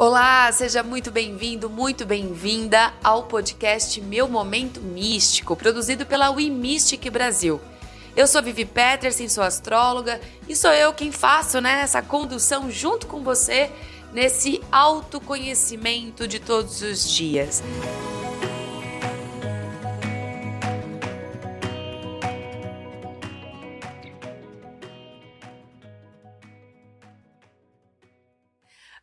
Olá, seja muito bem-vindo, muito bem-vinda ao podcast Meu Momento Místico, produzido pela We Mystic Brasil. Eu sou Vivi Peterson, sou astróloga e sou eu quem faço né, essa condução junto com você nesse autoconhecimento de todos os dias.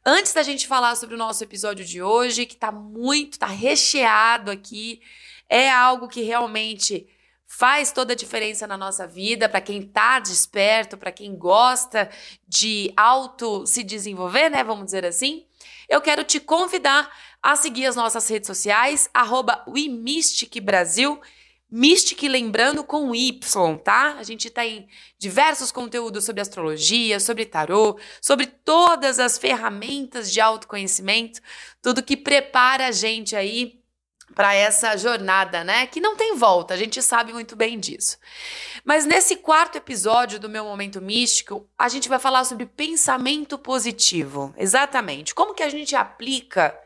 Antes da gente falar sobre o nosso episódio de hoje, que tá muito, tá recheado aqui, é algo que realmente faz toda a diferença na nossa vida, para quem tá desperto, para quem gosta de auto se desenvolver, né, vamos dizer assim. Eu quero te convidar a seguir as nossas redes sociais, arroba Brasil Mystic lembrando com Y, tá? A gente tá em diversos conteúdos sobre astrologia, sobre tarô, sobre todas as ferramentas de autoconhecimento, tudo que prepara a gente aí para essa jornada, né? Que não tem volta, a gente sabe muito bem disso. Mas nesse quarto episódio do meu momento místico, a gente vai falar sobre pensamento positivo. Exatamente. Como que a gente aplica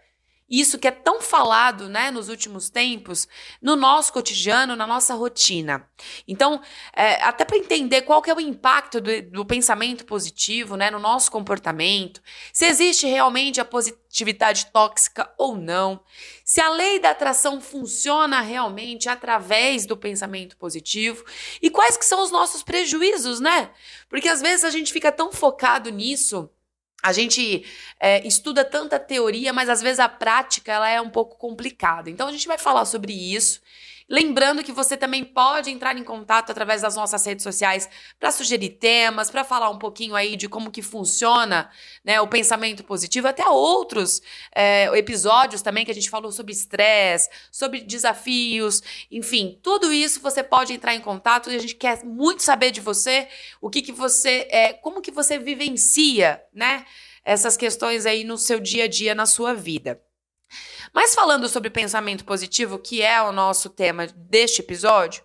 isso que é tão falado né, nos últimos tempos, no nosso cotidiano, na nossa rotina. Então, é, até para entender qual que é o impacto do, do, pensamento positivo né, no nosso comportamento, se existe realmente a positividade tóxica ou não, se a lei da atração funciona realmente através do pensamento positivo e quais que são os nossos prejuízos, né? Porque às vezes a gente fica tão focado nisso a gente é, estuda tanta teoria, mas às vezes a prática ela é um pouco complicada. Então a gente vai falar sobre isso. Lembrando que você também pode entrar em contato através das nossas redes sociais para sugerir temas, para falar um pouquinho aí de como que funciona né, o pensamento positivo, até outros é, episódios também que a gente falou sobre estresse, sobre desafios, enfim, tudo isso você pode entrar em contato e a gente quer muito saber de você, o que que você, é, como que você vivencia, né, essas questões aí no seu dia a dia, na sua vida. Mas falando sobre pensamento positivo, que é o nosso tema deste episódio,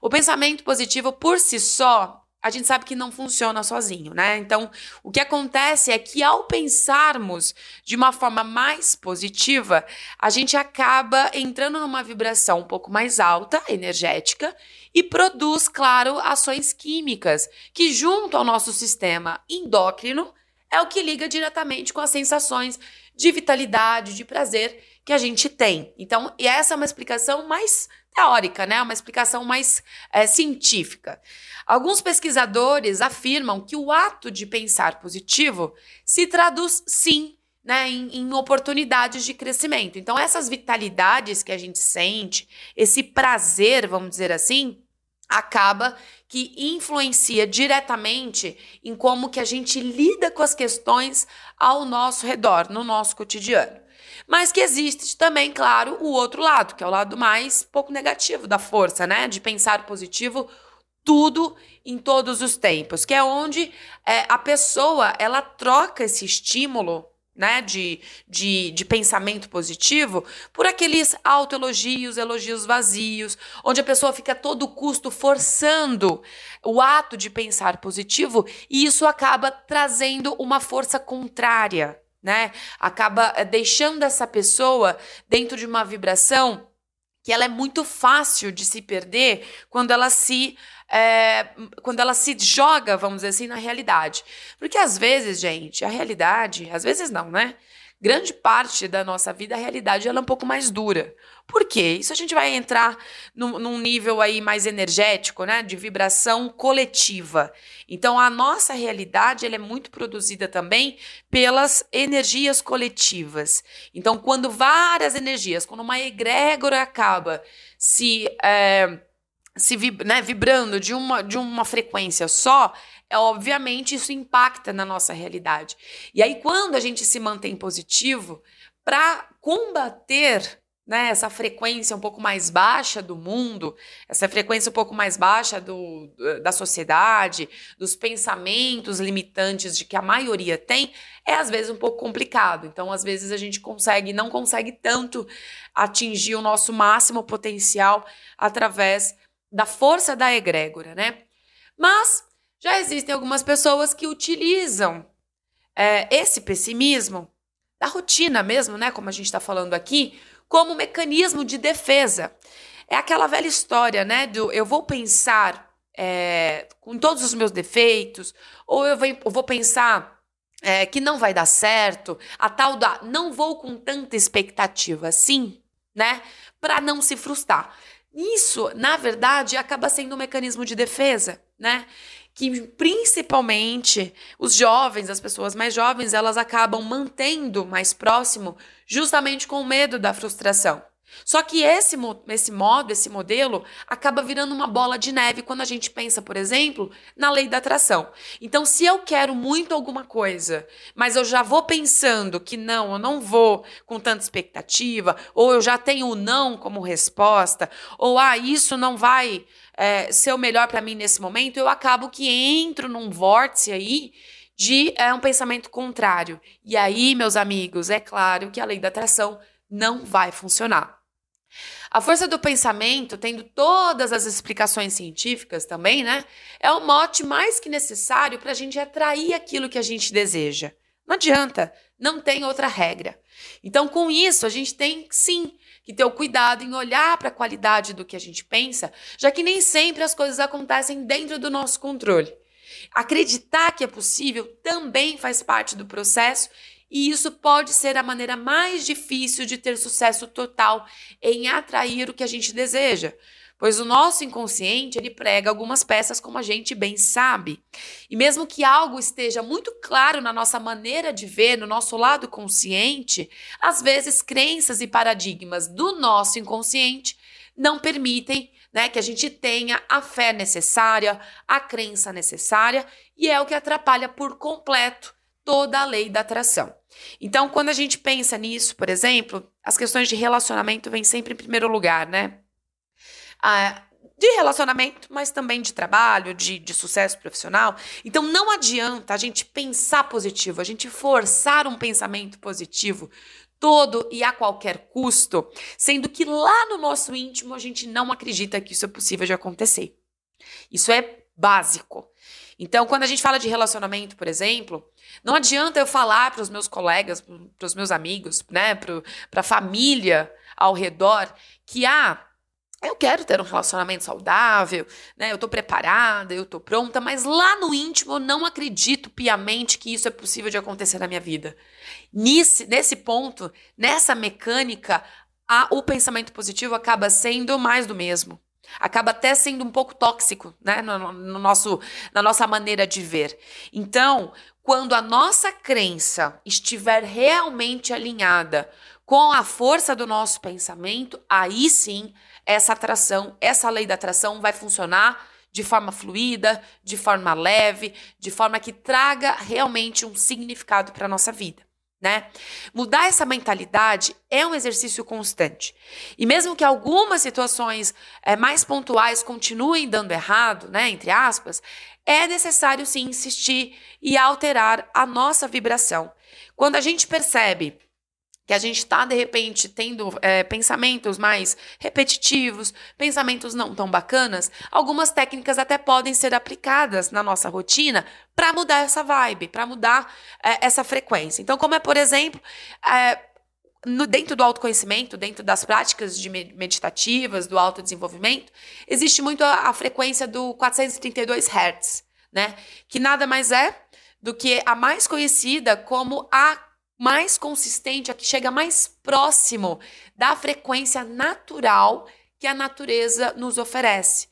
o pensamento positivo por si só, a gente sabe que não funciona sozinho, né? Então, o que acontece é que ao pensarmos de uma forma mais positiva, a gente acaba entrando numa vibração um pouco mais alta, energética, e produz, claro, ações químicas que, junto ao nosso sistema endócrino, é o que liga diretamente com as sensações de vitalidade, de prazer que a gente tem. Então, e essa é uma explicação mais teórica, né? Uma explicação mais é, científica. Alguns pesquisadores afirmam que o ato de pensar positivo se traduz sim né, em, em, oportunidades de crescimento. Então, essas vitalidades que a gente sente, esse prazer, vamos dizer assim, acaba que influencia diretamente em como que a gente lida com as questões ao nosso redor, no nosso cotidiano. Mas que existe também, claro, o outro lado, que é o lado mais pouco negativo da força, né? De pensar positivo tudo em todos os tempos, que é onde é, a pessoa ela troca esse estímulo né, de, de, de pensamento positivo, por aqueles autoelogios, elogios vazios, onde a pessoa fica a todo custo forçando o ato de pensar positivo e isso acaba trazendo uma força contrária né? Acaba eh, deixando essa pessoa dentro de uma vibração que ela é muito fácil de se perder quando ela se é, quando ela se joga, vamos dizer assim, na realidade. Porque às vezes, gente, a realidade, às vezes não, né? Grande parte da nossa vida, a realidade ela é um pouco mais dura. Por quê? Isso a gente vai entrar num, num nível aí mais energético, né? De vibração coletiva. Então, a nossa realidade ela é muito produzida também pelas energias coletivas. Então, quando várias energias, quando uma egrégora acaba se. É, se né, vibrando de uma, de uma frequência só, é obviamente isso impacta na nossa realidade. E aí, quando a gente se mantém positivo, para combater né, essa frequência um pouco mais baixa do mundo, essa frequência um pouco mais baixa do, da sociedade, dos pensamentos limitantes de que a maioria tem, é às vezes um pouco complicado. Então, às vezes a gente consegue, não consegue tanto atingir o nosso máximo potencial através da força da egrégora, né? Mas já existem algumas pessoas que utilizam é, esse pessimismo da rotina mesmo, né? Como a gente está falando aqui, como mecanismo de defesa. É aquela velha história, né? Do eu vou pensar é, com todos os meus defeitos, ou eu vou, pensar é, que não vai dar certo, a tal da não vou com tanta expectativa assim, né? Para não se frustrar. Isso, na verdade, acaba sendo um mecanismo de defesa, né? Que principalmente os jovens, as pessoas mais jovens, elas acabam mantendo mais próximo justamente com o medo da frustração. Só que esse, esse modo, esse modelo, acaba virando uma bola de neve quando a gente pensa, por exemplo, na lei da atração. Então, se eu quero muito alguma coisa, mas eu já vou pensando que não, eu não vou com tanta expectativa, ou eu já tenho o não como resposta, ou ah, isso não vai é, ser o melhor para mim nesse momento, eu acabo que entro num vórtice aí de é, um pensamento contrário. E aí, meus amigos, é claro que a lei da atração não vai funcionar. A força do pensamento, tendo todas as explicações científicas também, né? É o mote mais que necessário para a gente atrair aquilo que a gente deseja. Não adianta, não tem outra regra. Então, com isso, a gente tem sim que ter o cuidado em olhar para a qualidade do que a gente pensa, já que nem sempre as coisas acontecem dentro do nosso controle. Acreditar que é possível também faz parte do processo e isso pode ser a maneira mais difícil de ter sucesso total em atrair o que a gente deseja, pois o nosso inconsciente ele prega algumas peças como a gente bem sabe. E mesmo que algo esteja muito claro na nossa maneira de ver, no nosso lado consciente, às vezes crenças e paradigmas do nosso inconsciente não permitem né, que a gente tenha a fé necessária, a crença necessária, e é o que atrapalha por completo toda a lei da atração. Então, quando a gente pensa nisso, por exemplo, as questões de relacionamento vêm sempre em primeiro lugar, né? Ah, de relacionamento, mas também de trabalho, de, de sucesso profissional. Então, não adianta a gente pensar positivo, a gente forçar um pensamento positivo todo e a qualquer custo, sendo que lá no nosso íntimo a gente não acredita que isso é possível de acontecer. Isso é básico. Então, quando a gente fala de relacionamento, por exemplo, não adianta eu falar para os meus colegas, para os meus amigos, né, para a família ao redor, que ah, eu quero ter um relacionamento saudável, né? Eu estou preparada, eu estou pronta, mas lá no íntimo eu não acredito piamente que isso é possível de acontecer na minha vida. Nesse, nesse ponto, nessa mecânica, a, o pensamento positivo acaba sendo mais do mesmo acaba até sendo um pouco tóxico, né, no, no, nosso, na nossa maneira de ver. Então, quando a nossa crença estiver realmente alinhada com a força do nosso pensamento, aí sim essa atração, essa lei da atração vai funcionar de forma fluida, de forma leve, de forma que traga realmente um significado para a nossa vida né? Mudar essa mentalidade é um exercício constante. E mesmo que algumas situações é, mais pontuais continuem dando errado, né, entre aspas, é necessário sim insistir e alterar a nossa vibração. Quando a gente percebe que a gente está, de repente, tendo é, pensamentos mais repetitivos, pensamentos não tão bacanas, algumas técnicas até podem ser aplicadas na nossa rotina para mudar essa vibe, para mudar é, essa frequência. Então, como é, por exemplo, é, no, dentro do autoconhecimento, dentro das práticas de meditativas, do autodesenvolvimento, existe muito a, a frequência do 432 Hz, né? Que nada mais é do que a mais conhecida como a mais consistente, a que chega mais próximo da frequência natural que a natureza nos oferece.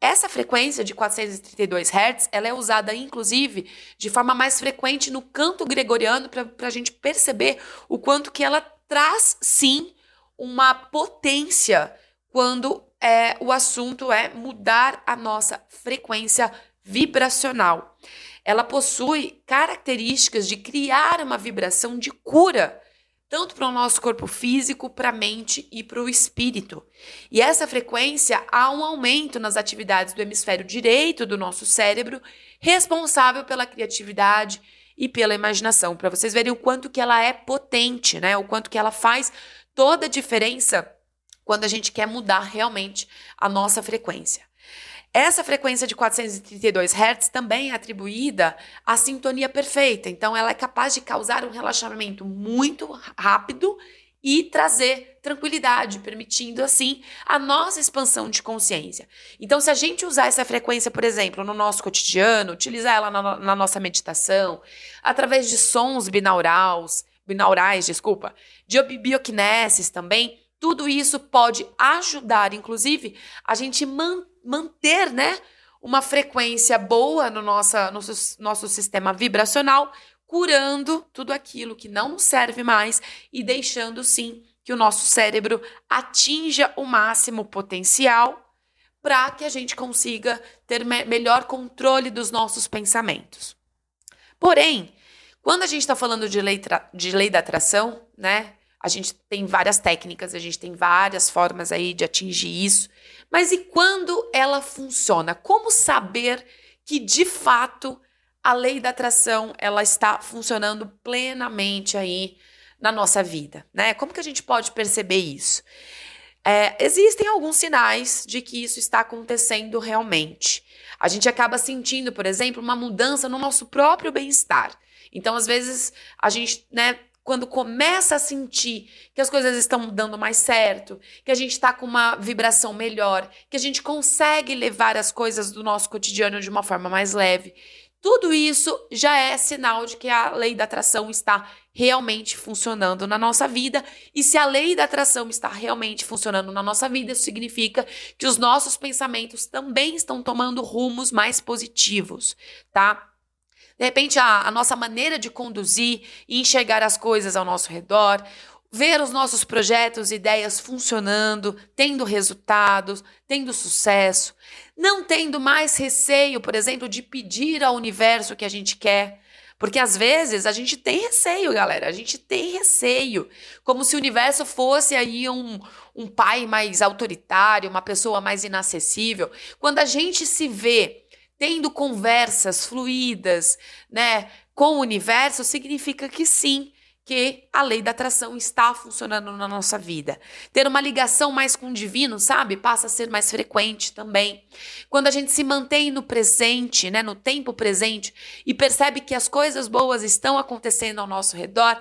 Essa frequência de 432 Hz, ela é usada inclusive de forma mais frequente no canto gregoriano para a gente perceber o quanto que ela traz sim uma potência quando é, o assunto é mudar a nossa frequência vibracional ela possui características de criar uma vibração de cura, tanto para o nosso corpo físico, para a mente e para o espírito. E essa frequência há um aumento nas atividades do hemisfério direito do nosso cérebro, responsável pela criatividade e pela imaginação, para vocês verem o quanto que ela é potente, né? O quanto que ela faz toda a diferença quando a gente quer mudar realmente a nossa frequência. Essa frequência de 432 Hz também é atribuída à sintonia perfeita. Então, ela é capaz de causar um relaxamento muito rápido e trazer tranquilidade, permitindo assim a nossa expansão de consciência. Então, se a gente usar essa frequência, por exemplo, no nosso cotidiano, utilizar ela na, na nossa meditação, através de sons binaurais, binaurais, desculpa, de bioquineses também, tudo isso pode ajudar, inclusive, a gente man manter, né, uma frequência boa no nossa, nosso, nosso sistema vibracional, curando tudo aquilo que não nos serve mais e deixando sim que o nosso cérebro atinja o máximo potencial para que a gente consiga ter me melhor controle dos nossos pensamentos. Porém, quando a gente está falando de lei, de lei da atração, né? A gente tem várias técnicas, a gente tem várias formas aí de atingir isso. Mas e quando ela funciona? Como saber que de fato a lei da atração ela está funcionando plenamente aí na nossa vida, né? Como que a gente pode perceber isso? É, existem alguns sinais de que isso está acontecendo realmente. A gente acaba sentindo, por exemplo, uma mudança no nosso próprio bem-estar. Então, às vezes, a gente, né, quando começa a sentir que as coisas estão dando mais certo, que a gente está com uma vibração melhor, que a gente consegue levar as coisas do nosso cotidiano de uma forma mais leve, tudo isso já é sinal de que a lei da atração está realmente funcionando na nossa vida. E se a lei da atração está realmente funcionando na nossa vida, isso significa que os nossos pensamentos também estão tomando rumos mais positivos, tá? De repente, a, a nossa maneira de conduzir e enxergar as coisas ao nosso redor, ver os nossos projetos e ideias funcionando, tendo resultados, tendo sucesso, não tendo mais receio, por exemplo, de pedir ao universo o que a gente quer. Porque às vezes a gente tem receio, galera. A gente tem receio. Como se o universo fosse aí um, um pai mais autoritário, uma pessoa mais inacessível. Quando a gente se vê tendo conversas fluídas, né, com o universo, significa que sim, que a lei da atração está funcionando na nossa vida. Ter uma ligação mais com o divino, sabe? Passa a ser mais frequente também. Quando a gente se mantém no presente, né, no tempo presente e percebe que as coisas boas estão acontecendo ao nosso redor,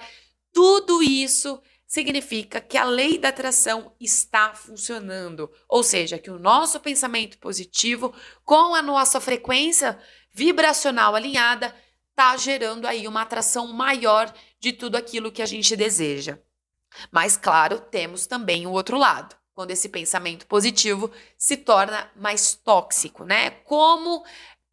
tudo isso significa que a lei da atração está funcionando. Ou seja, que o nosso pensamento positivo, com a nossa frequência vibracional alinhada, está gerando aí uma atração maior de tudo aquilo que a gente deseja. Mas, claro, temos também o outro lado. Quando esse pensamento positivo se torna mais tóxico, né? Como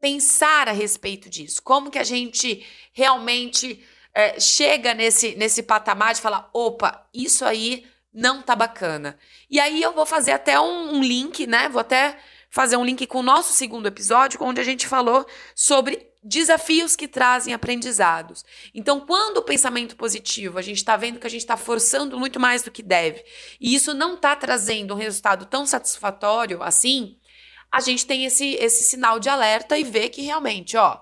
pensar a respeito disso? Como que a gente realmente é, chega nesse, nesse patamar de falar: opa, isso aí não tá bacana. E aí eu vou fazer até um, um link, né? Vou até fazer um link com o nosso segundo episódio, onde a gente falou sobre desafios que trazem aprendizados. Então, quando o pensamento positivo, a gente está vendo que a gente está forçando muito mais do que deve, e isso não está trazendo um resultado tão satisfatório assim, a gente tem esse, esse sinal de alerta e vê que realmente, ó,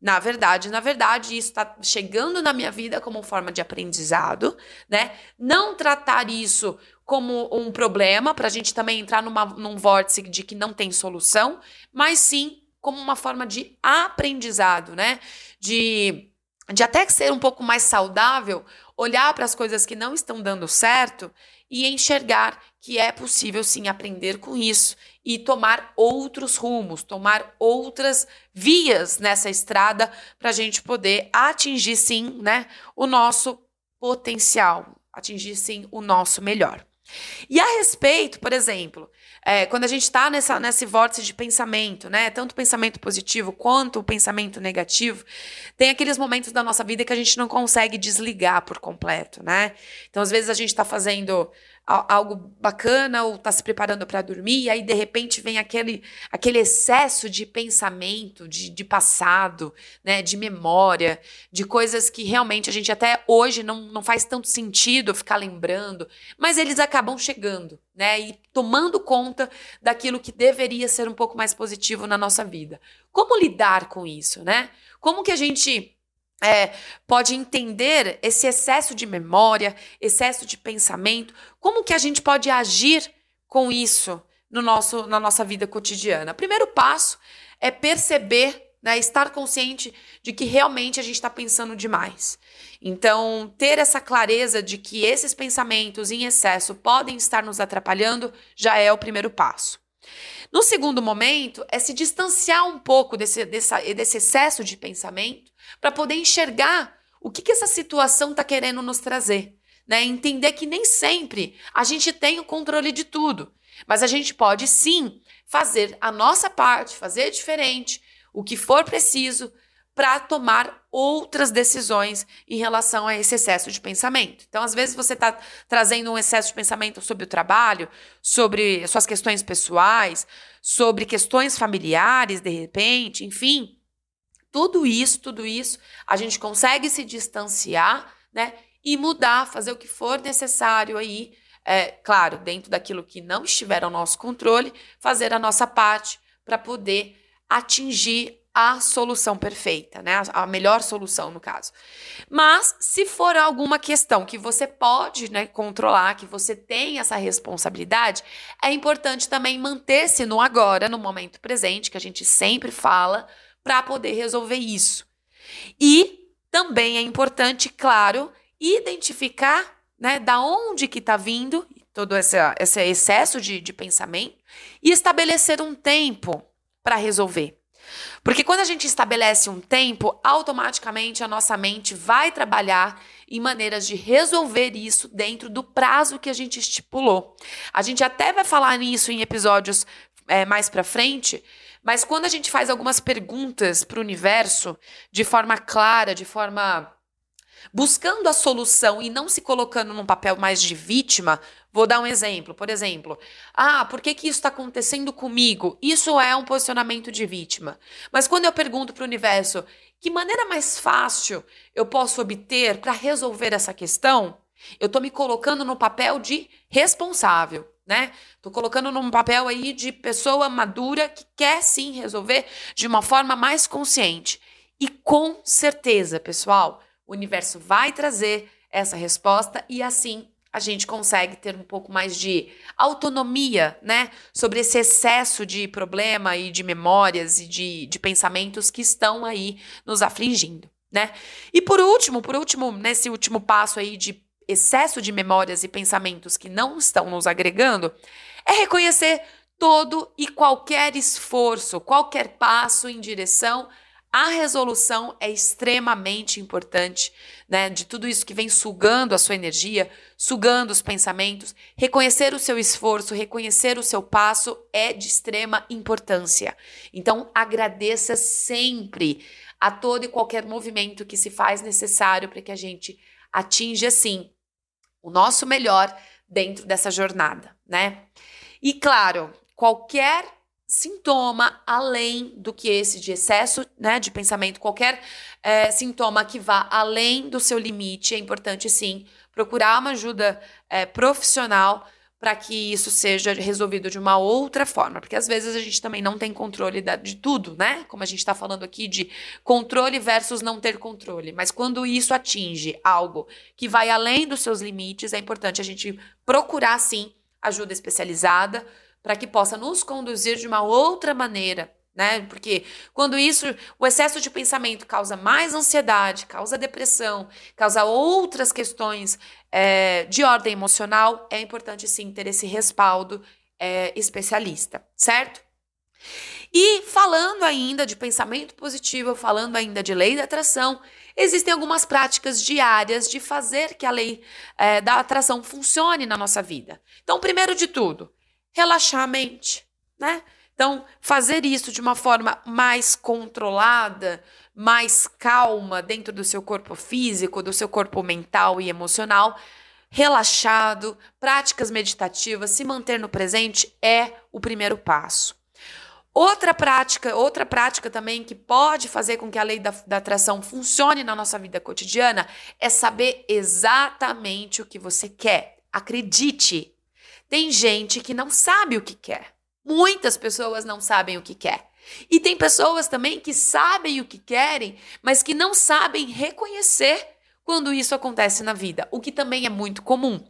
na verdade, na verdade, isso está chegando na minha vida como forma de aprendizado, né? Não tratar isso como um problema, para a gente também entrar numa, num vórtice de que não tem solução, mas sim como uma forma de aprendizado, né? De, de até ser um pouco mais saudável, olhar para as coisas que não estão dando certo e enxergar que é possível sim aprender com isso e tomar outros rumos, tomar outras vias nessa estrada para a gente poder atingir sim, né, o nosso potencial, atingir sim o nosso melhor. E a respeito, por exemplo, é, quando a gente está nesse vórtice de pensamento, né? Tanto o pensamento positivo quanto o pensamento negativo, tem aqueles momentos da nossa vida que a gente não consegue desligar por completo, né? Então, às vezes, a gente está fazendo algo bacana ou está se preparando para dormir, e aí de repente vem aquele, aquele excesso de pensamento, de, de passado, né, de memória, de coisas que realmente a gente até hoje não, não faz tanto sentido ficar lembrando, mas eles acabam chegando, né, e tomando conta daquilo que deveria ser um pouco mais positivo na nossa vida. Como lidar com isso, né? Como que a gente é, pode entender esse excesso de memória, excesso de pensamento, como que a gente pode agir com isso, no nosso, na nossa vida cotidiana? Primeiro passo é perceber, né, estar consciente de que realmente a gente está pensando demais. Então, ter essa clareza de que esses pensamentos em excesso podem estar nos atrapalhando já é o primeiro passo. No segundo momento, é se distanciar um pouco desse, desse, desse excesso de pensamento para poder enxergar o que, que essa situação está querendo nos trazer. Né? Entender que nem sempre a gente tem o controle de tudo, mas a gente pode sim fazer a nossa parte, fazer diferente, o que for preciso para tomar outras decisões em relação a esse excesso de pensamento. Então, às vezes, você está trazendo um excesso de pensamento sobre o trabalho, sobre suas questões pessoais, sobre questões familiares, de repente, enfim. Tudo isso, tudo isso, a gente consegue se distanciar, né? E mudar, fazer o que for necessário aí, é, claro, dentro daquilo que não estiver ao nosso controle, fazer a nossa parte para poder atingir a solução perfeita, né? A melhor solução, no caso. Mas, se for alguma questão que você pode né, controlar, que você tem essa responsabilidade, é importante também manter-se no agora, no momento presente, que a gente sempre fala, para poder resolver isso. E também é importante, claro, identificar né, da onde que está vindo todo esse, esse excesso de, de pensamento e estabelecer um tempo para resolver. Porque quando a gente estabelece um tempo, automaticamente a nossa mente vai trabalhar em maneiras de resolver isso dentro do prazo que a gente estipulou. A gente até vai falar nisso em episódios é, mais para frente, mas quando a gente faz algumas perguntas para o universo de forma clara, de forma buscando a solução e não se colocando num papel mais de vítima, vou dar um exemplo. Por exemplo, ah, por que, que isso está acontecendo comigo? Isso é um posicionamento de vítima. Mas quando eu pergunto para o universo que maneira mais fácil eu posso obter para resolver essa questão, eu estou me colocando no papel de responsável. Né? Tô colocando num papel aí de pessoa madura que quer sim resolver de uma forma mais consciente. E com certeza, pessoal, o universo vai trazer essa resposta e assim a gente consegue ter um pouco mais de autonomia, né? Sobre esse excesso de problema e de memórias e de, de pensamentos que estão aí nos afligindo, né? E por último, por último, nesse último passo aí de excesso de memórias e pensamentos que não estão nos agregando, é reconhecer todo e qualquer esforço, qualquer passo em direção a resolução é extremamente importante, né? De tudo isso que vem sugando a sua energia, sugando os pensamentos, reconhecer o seu esforço, reconhecer o seu passo é de extrema importância. Então, agradeça sempre a todo e qualquer movimento que se faz necessário para que a gente atinja, assim, o nosso melhor dentro dessa jornada, né? E claro, qualquer sintoma além do que esse de excesso né, de pensamento, qualquer é, sintoma que vá além do seu limite, é importante sim procurar uma ajuda é, profissional para que isso seja resolvido de uma outra forma, porque às vezes a gente também não tem controle de tudo, né? Como a gente está falando aqui de controle versus não ter controle. Mas quando isso atinge algo que vai além dos seus limites, é importante a gente procurar sim ajuda especializada para que possa nos conduzir de uma outra maneira, né? Porque quando isso, o excesso de pensamento causa mais ansiedade, causa depressão, causa outras questões é, de ordem emocional, é importante sim ter esse respaldo é, especialista, certo? E falando ainda de pensamento positivo, falando ainda de lei da atração, existem algumas práticas diárias de fazer que a lei é, da atração funcione na nossa vida. Então, primeiro de tudo, relaxar a mente, né? Então, fazer isso de uma forma mais controlada, mais calma dentro do seu corpo físico, do seu corpo mental e emocional, relaxado, práticas meditativas, se manter no presente é o primeiro passo. Outra prática, outra prática também que pode fazer com que a lei da, da atração funcione na nossa vida cotidiana é saber exatamente o que você quer. Acredite, tem gente que não sabe o que quer. Muitas pessoas não sabem o que quer. E tem pessoas também que sabem o que querem, mas que não sabem reconhecer quando isso acontece na vida, o que também é muito comum.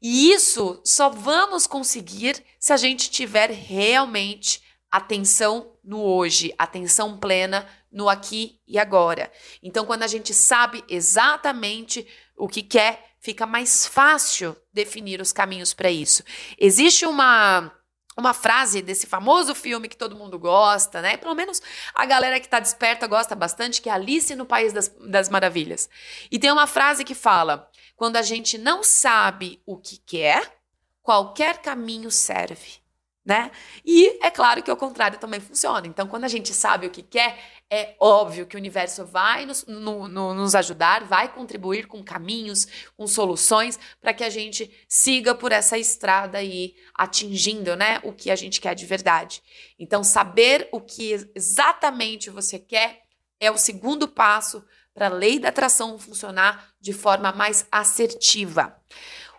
E isso só vamos conseguir se a gente tiver realmente atenção no hoje, atenção plena no aqui e agora. Então, quando a gente sabe exatamente o que quer, fica mais fácil definir os caminhos para isso. Existe uma uma frase desse famoso filme que todo mundo gosta, né? Pelo menos a galera que tá desperta gosta bastante, que é Alice no País das, das Maravilhas. E tem uma frase que fala: quando a gente não sabe o que quer, qualquer caminho serve né? E é claro que o contrário também funciona. Então, quando a gente sabe o que quer, é óbvio que o universo vai nos, no, no, nos ajudar, vai contribuir com caminhos, com soluções, para que a gente siga por essa estrada e atingindo né, o que a gente quer de verdade. Então, saber o que exatamente você quer é o segundo passo para a lei da atração funcionar de forma mais assertiva.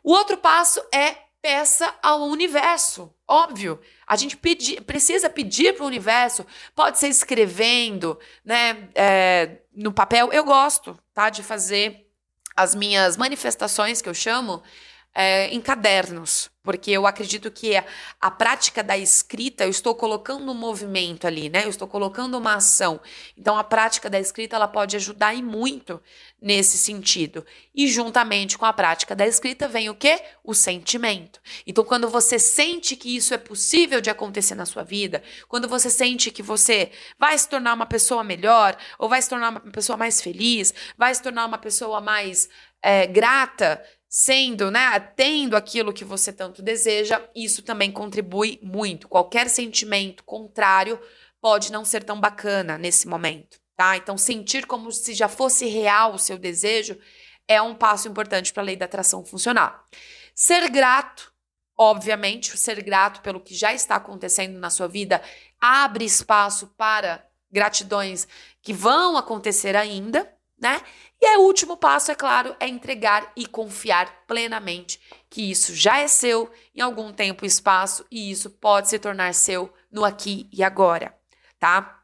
O outro passo é peça ao universo. Óbvio, a gente pedi, precisa pedir para o universo, pode ser escrevendo, né, é, no papel. Eu gosto, tá, de fazer as minhas manifestações, que eu chamo, é, em cadernos, porque eu acredito que a, a, prática da escrita, eu estou colocando um movimento ali, né? Eu estou colocando uma ação. Então, a prática da escrita, ela pode ajudar e muito nesse sentido. E juntamente com a prática da escrita vem o quê? O sentimento. Então, quando você sente que isso é possível de acontecer na sua vida, quando você sente que você vai se tornar uma pessoa melhor, ou vai se tornar uma pessoa mais feliz, vai se tornar uma pessoa mais é, grata, sendo, né, tendo aquilo que você tanto deseja, isso também contribui muito. Qualquer sentimento contrário pode não ser tão bacana nesse momento, tá? Então, sentir como se já fosse real o seu desejo é um passo importante para a lei da atração funcionar. Ser grato, obviamente, ser grato pelo que já está acontecendo na sua vida abre espaço para gratidões que vão acontecer ainda, né? E aí, o último passo, é claro, é entregar e confiar plenamente que isso já é seu em algum tempo e espaço e isso pode se tornar seu no aqui e agora, tá?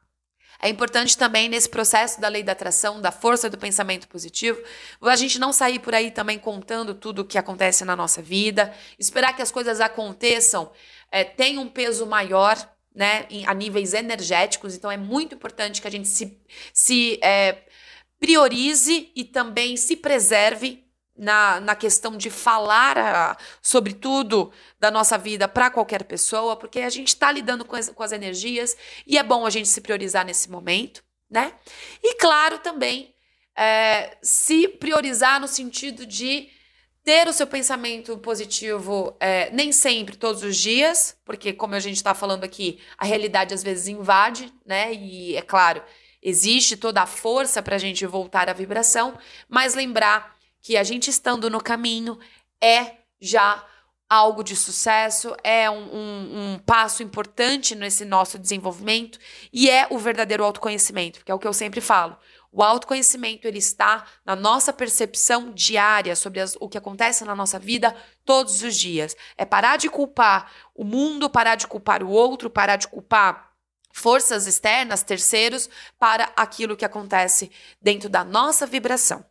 É importante também nesse processo da lei da atração, da força do pensamento positivo, a gente não sair por aí também contando tudo o que acontece na nossa vida, esperar que as coisas aconteçam é, tem um peso maior, né, a níveis energéticos, então é muito importante que a gente se, se é, priorize e também se preserve na, na questão de falar a, ah, sobre tudo da nossa vida para qualquer pessoa, porque a gente está lidando com as, com as energias e é bom a gente se priorizar nesse momento, né? E claro também é, se priorizar no sentido de ter o seu pensamento positivo é, nem sempre, todos os dias, porque como a gente está falando aqui, a realidade às vezes invade, né? E é claro Existe toda a força para a gente voltar à vibração, mas lembrar que a gente estando no caminho é já algo de sucesso, é um, um, um, passo importante nesse nosso desenvolvimento e é o verdadeiro autoconhecimento, porque é o que eu sempre falo. O autoconhecimento ele está na nossa percepção diária sobre as, o que acontece na nossa vida todos os dias. É parar de culpar o mundo, parar de culpar o outro, parar de culpar forças externas, terceiros, para aquilo que acontece dentro da nossa vibração.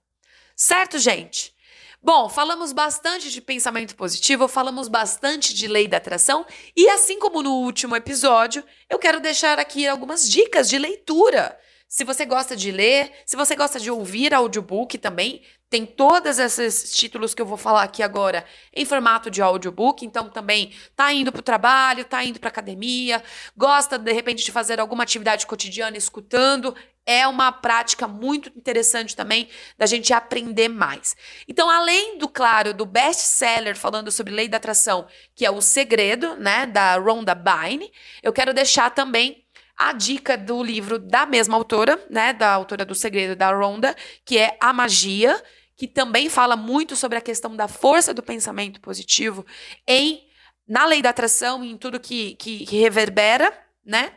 Certo, gente? Bom, falamos bastante de pensamento positivo, falamos bastante de lei da atração e assim como no último episódio, eu quero deixar aqui algumas dicas de leitura. Se você gosta de ler, se você gosta de ouvir audiobook também, tem todos esses títulos que eu vou falar aqui agora em formato de audiobook, então também tá indo para o trabalho, tá indo para academia, gosta de repente de fazer alguma atividade cotidiana escutando, é uma prática muito interessante também da gente aprender mais. Então, além do claro do best-seller falando sobre lei da atração, que é o segredo, né, da Rhonda Byrne, eu quero deixar também a dica do livro da mesma autora, né, da autora do Segredo da Rhonda, que é A Magia, que também fala muito sobre a questão da força do pensamento positivo em na lei da atração e em tudo que, que, que reverbera, né?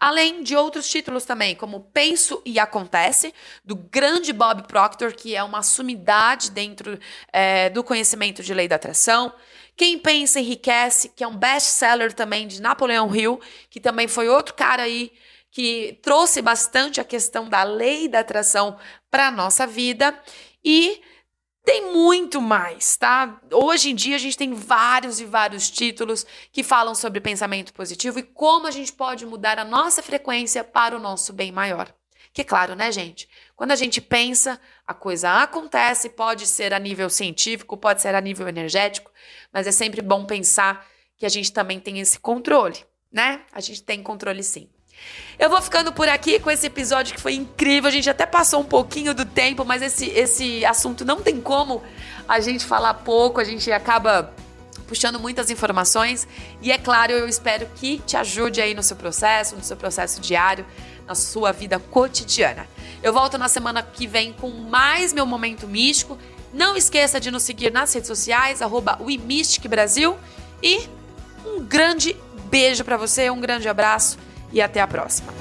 Além de outros títulos também, como Penso e Acontece, do grande Bob Proctor, que é uma sumidade dentro é, do conhecimento de lei da atração. Quem Pensa Enriquece, que é um best-seller também de Napoleão Hill, que também foi outro cara aí que trouxe bastante a questão da lei da atração para a nossa vida. E Tem muito mais, tá? Hoje em dia a gente tem vários e vários títulos que falam sobre pensamento positivo e como a gente pode mudar a nossa frequência para o nosso bem maior. Que claro, né, gente? Quando a gente pensa, a coisa acontece, pode ser a nível científico, pode ser a nível energético, mas é sempre bom pensar que a gente também tem esse controle, né? A gente tem controle sim. Eu vou ficando por aqui com esse episódio que foi incrível. A gente até passou um pouquinho do tempo, mas esse, esse assunto não tem como a gente falar pouco, a gente acaba puxando muitas informações. E é claro, eu espero que te ajude aí no seu processo, no seu processo diário, na sua vida cotidiana. Eu volto na semana que vem com mais meu momento místico. Não esqueça de nos seguir nas redes sociais, arroba Brasil. E um grande beijo para você, um grande abraço e até a próxima.